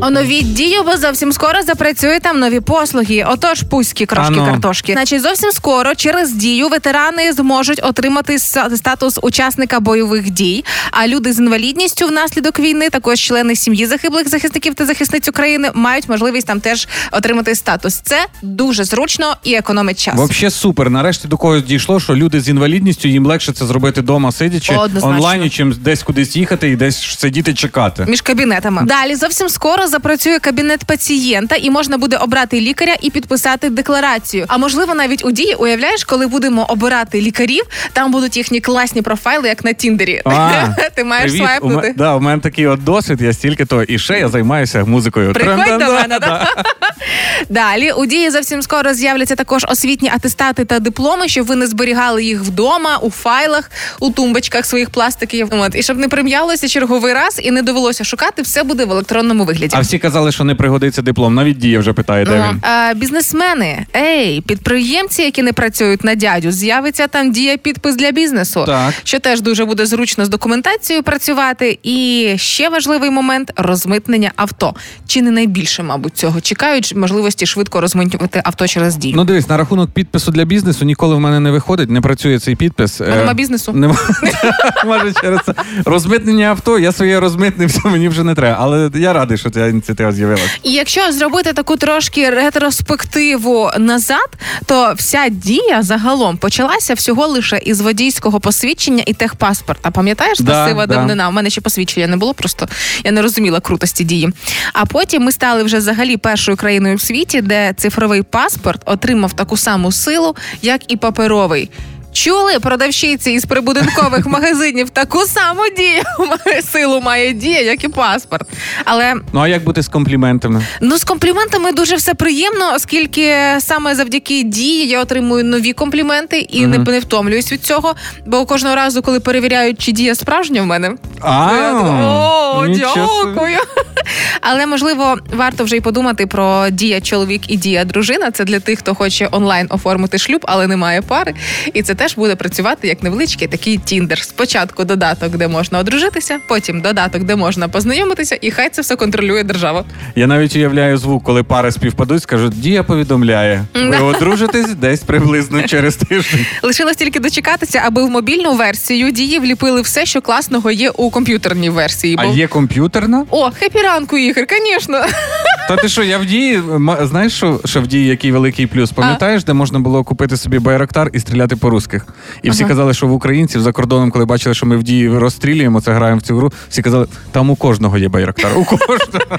Оновіть дію, бо зовсім скоро запрацює там нові послуги. Отож, пуські крошки Ано. картошки. Значить, зовсім скоро через дію ветерани зможуть отримати статус учасника бойових дій. А люди з інвалідністю внаслідок війни, також члени сім'ї загиблих захисників та захисниць України, мають можливість там теж отримати статус. Це дуже зручно і економить час. Вообще супер. Нарешті до когось дійшло, що люди з інвалідністю їм легше це зробити вдома, сидячи Однозначно. онлайн, чим десь кудись їхати і десь сидіти чекати. Між кабінетами далі зовсім скоро запрацює кабінет пацієнта, і можна буде обрати лікаря і підписати декларацію. А можливо, навіть у дії уявляєш, коли будемо обирати лікарів, там будуть їхні класні профайли, як на Тіндері. А, Ти маєш Привіт. У свайпнути. ме- да, у мене такий от досвід, я стільки то. І ще я займаюся музикою. Приходь до мене, да? Далі у дії зовсім скоро з'являться також освітні атестати та дипломи, щоб ви не зберігали їх вдома, у файлах, у тумбочках своїх пластиків. От і щоб не прим'ялося черговий раз і не довелося шукати, все буде в електронному вигляді. А всі казали, що не пригодиться диплом. Навіть дія вже питає, де він. А, бізнесмени, ей, підприємці, які не працюють на дядю, з'явиться там дія підпис для бізнесу, Так. що теж дуже буде зручно з документацією працювати. І ще важливий момент розмитнення авто. Чи не найбільше, мабуть, цього чекають можливості швидко розмитнювати авто через дію. Ну дивись, на рахунок підпису для бізнесу ніколи в мене не виходить, не працює цей підпис. А Е, нема бізнесу? Нема. Може через це. Розмитнення авто, я своє розмитнився, мені вже не треба. Але я радий, що ця ініціатива з'явилася. І якщо зробити таку трошки ретроспективу назад, то вся дія загалом почалася всього лише із водійського посвідчення і техпаспорта. Пам'ятаєш, Да, сива да. давнина? У мене ще посвідчення не було, просто я не розуміла крутості дії. А потім ми стали вже взагалі першою країною в світі, де цифровий паспорт отримав таку саму силу, як і паперовий. Чули продавщиці із прибудинкових магазинів таку саму дію силу має дія, як і паспорт. Але Ну а як бути з компліментами? Ну, з компліментами дуже все приємно, оскільки саме завдяки дії я отримую нові компліменти і не, не втомлююсь від цього. Бо кожного разу, коли перевіряють, чи дія справжня в мене, А, я така, о, дякую. Але можливо, варто вже й подумати про дія чоловік і дія дружина. Це для тих, хто хоче онлайн оформити шлюб, але не має пари. І це теж буде працювати як невеличкий такий тіндер. Спочатку додаток, де можна одружитися, потім додаток, де можна познайомитися, і хай це все контролює держава. Я навіть уявляю звук, коли пари співпадуть, скажуть, дія повідомляє. Ви одружитесь десь приблизно через тиждень. Лишилось тільки дочекатися, аби в мобільну версію дії вліпили все, що класного є у комп'ютерній версії. А Бо- є комп'ютерна? О, хепі ранку, Ігор, звісно. Та ти що, я в дії. Знаєш, що, що в дії який великий плюс? Пам'ятаєш, де можна було купити собі байрактар і стріляти по русських? І всі Ага. казали, що в українців за кордоном, коли бачили, що ми в дії розстрілюємо, це граємо в цю гру, всі казали, там у кожного є байрактар. У кожного.